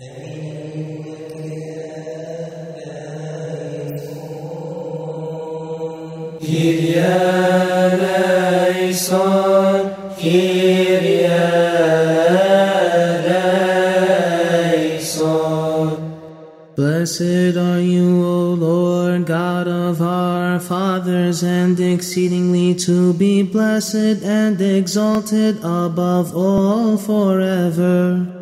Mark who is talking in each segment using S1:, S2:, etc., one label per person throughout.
S1: Blessed are you, O Lord, God of our fathers, and exceedingly to be blessed and exalted above all forever.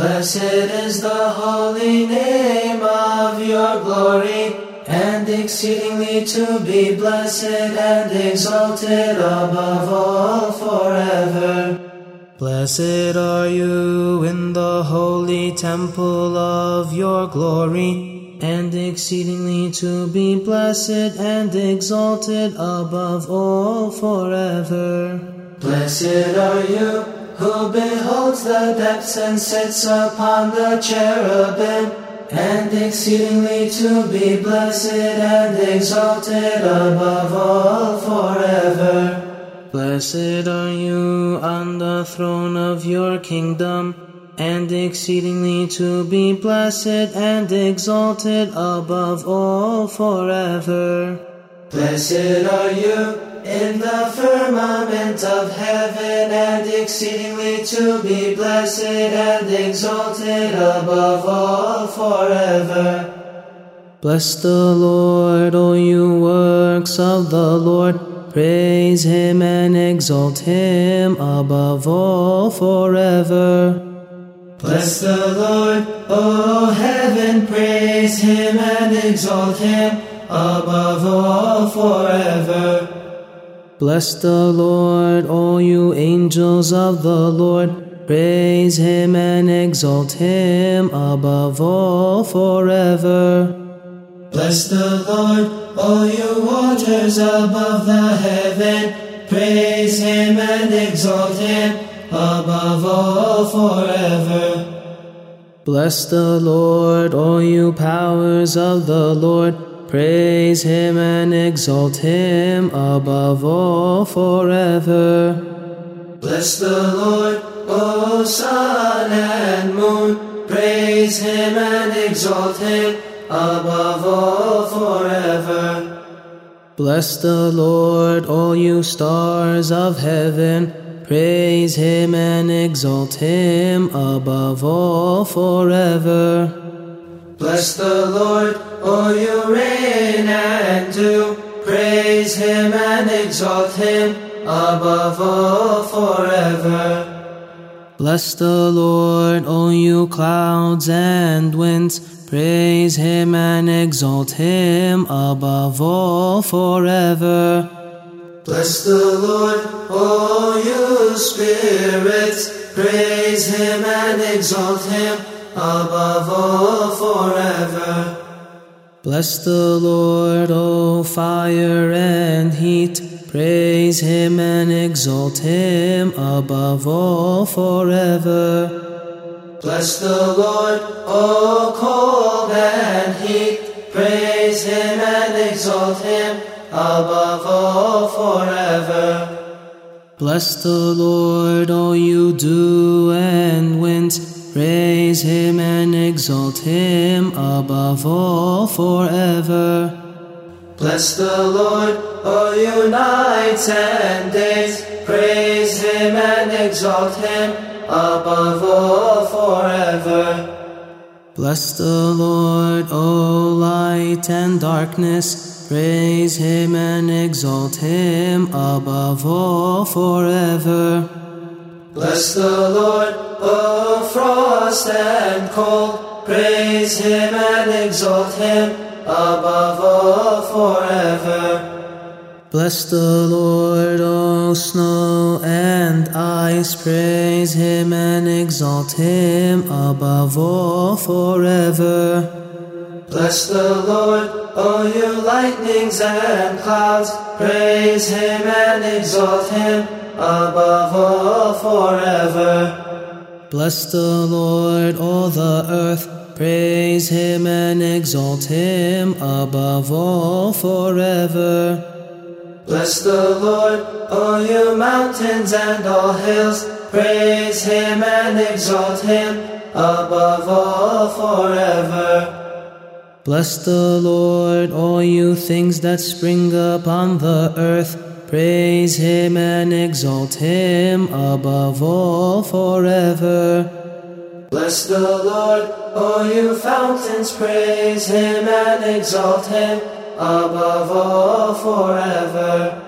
S2: Blessed is the holy name of your glory, and exceedingly to be blessed and exalted above all forever.
S1: Blessed are you in the holy temple of your glory, and exceedingly to be blessed and exalted above all forever.
S2: Blessed are you who beholds the depths and sits upon the cherubim, and exceedingly to be blessed and exalted above all forever.
S1: Blessed are you on the throne of your kingdom, and exceedingly to be blessed and exalted above all forever.
S2: Blessed are you in the firmament of heaven, and exceedingly to be blessed and exalted above all forever.
S1: Bless the Lord, O you works of the Lord. Praise him and exalt him above all forever.
S2: Bless the Lord, O heaven, praise him and exalt him above all forever.
S1: Bless the Lord, all you angels of the Lord. Praise him and exalt him above all forever.
S2: Bless the Lord, all you waters above the heaven. Praise him and exalt him above all forever.
S1: Bless the Lord, all you powers of the Lord. Praise him and exalt him above all forever.
S2: Bless the Lord, O sun and moon. Praise him and exalt him above all forever.
S1: Bless the Lord, all you stars of heaven. Praise him and exalt him above all forever.
S2: Bless the Lord, all you rain and dew. Praise him and exalt him above all forever.
S1: Bless the Lord, all you clouds and winds. Praise him and exalt him above all forever.
S2: Bless the Lord, all you spirits. Praise him and exalt him above all forever.
S1: Bless the Lord, O fire and heat. Praise him and exalt him above all forever.
S2: Bless the Lord, O cold and heat. Praise him and exalt him above all forever.
S1: Bless the Lord, O you dew and winds. Praise him and exalt him above all forever.
S2: Bless the Lord, all you nights and days. Praise him and exalt him above all forever.
S1: Bless the Lord, O light and darkness. Praise him and exalt him above all forever.
S2: Bless the Lord, O frost and cold. Praise him and exalt him above all forever.
S1: Bless the Lord, O snow and ice. Praise him and exalt him above all forever.
S2: Bless the Lord, O you lightnings and clouds. Praise him and exalt him above all forever.
S1: Bless the Lord, all the earth. Praise him and exalt him above all forever.
S2: Bless the Lord, all you mountains and all hills. Praise him and exalt him above all forever.
S1: Bless the Lord, all you things that spring up on the earth. Praise him and exalt him above all forever.
S2: Bless the Lord, all you fountains, praise him and exalt him above all forever.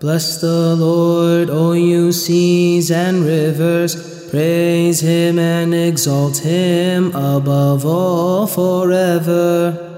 S1: Bless the Lord, all you seas and rivers, praise him and exalt him above all forever.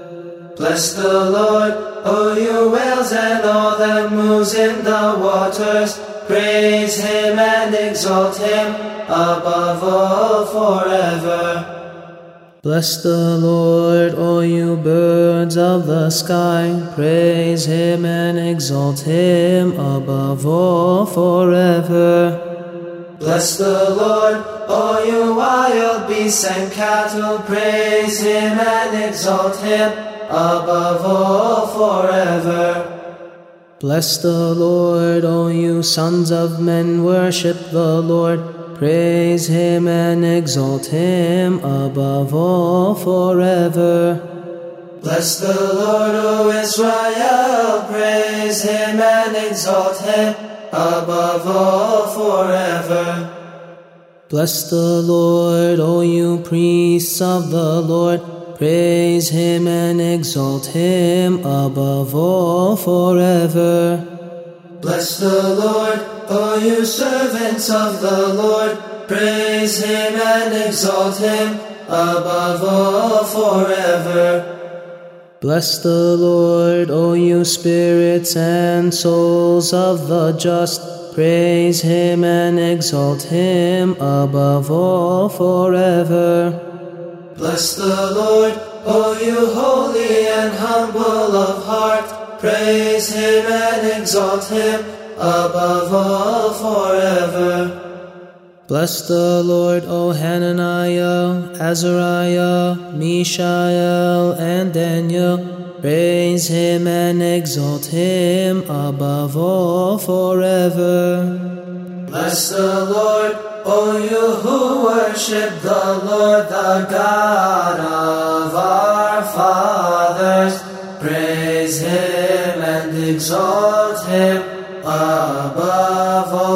S2: Bless the Lord, all you whales and all that moves in the waters, praise him and exalt him above all forever.
S1: Bless the Lord, all you birds of the sky, praise him and exalt him above all forever.
S2: Bless the Lord, all you wild beasts and cattle, praise him and exalt him above all forever.
S1: Bless the Lord, O you sons of men, worship the Lord. Praise him and exalt him above all forever.
S2: Bless the Lord, O Israel, praise him and exalt him above all forever.
S1: Bless the Lord, O you priests of the Lord. Praise him and exalt him above all forever.
S2: Bless the Lord, all you servants of the Lord. Praise him and exalt him above all forever.
S1: Bless the Lord, all you spirits and souls of the just. Praise him and exalt him above all forever.
S2: Bless the Lord, O you holy and humble of heart. Praise him and exalt him above all forever.
S1: Bless the Lord, O Hananiah, Azariah, Mishael, and Daniel. Praise him and exalt him above all forever.
S2: Bless the Lord, O you who worship the Lord, the God of our fathers. Praise him and exalt him above all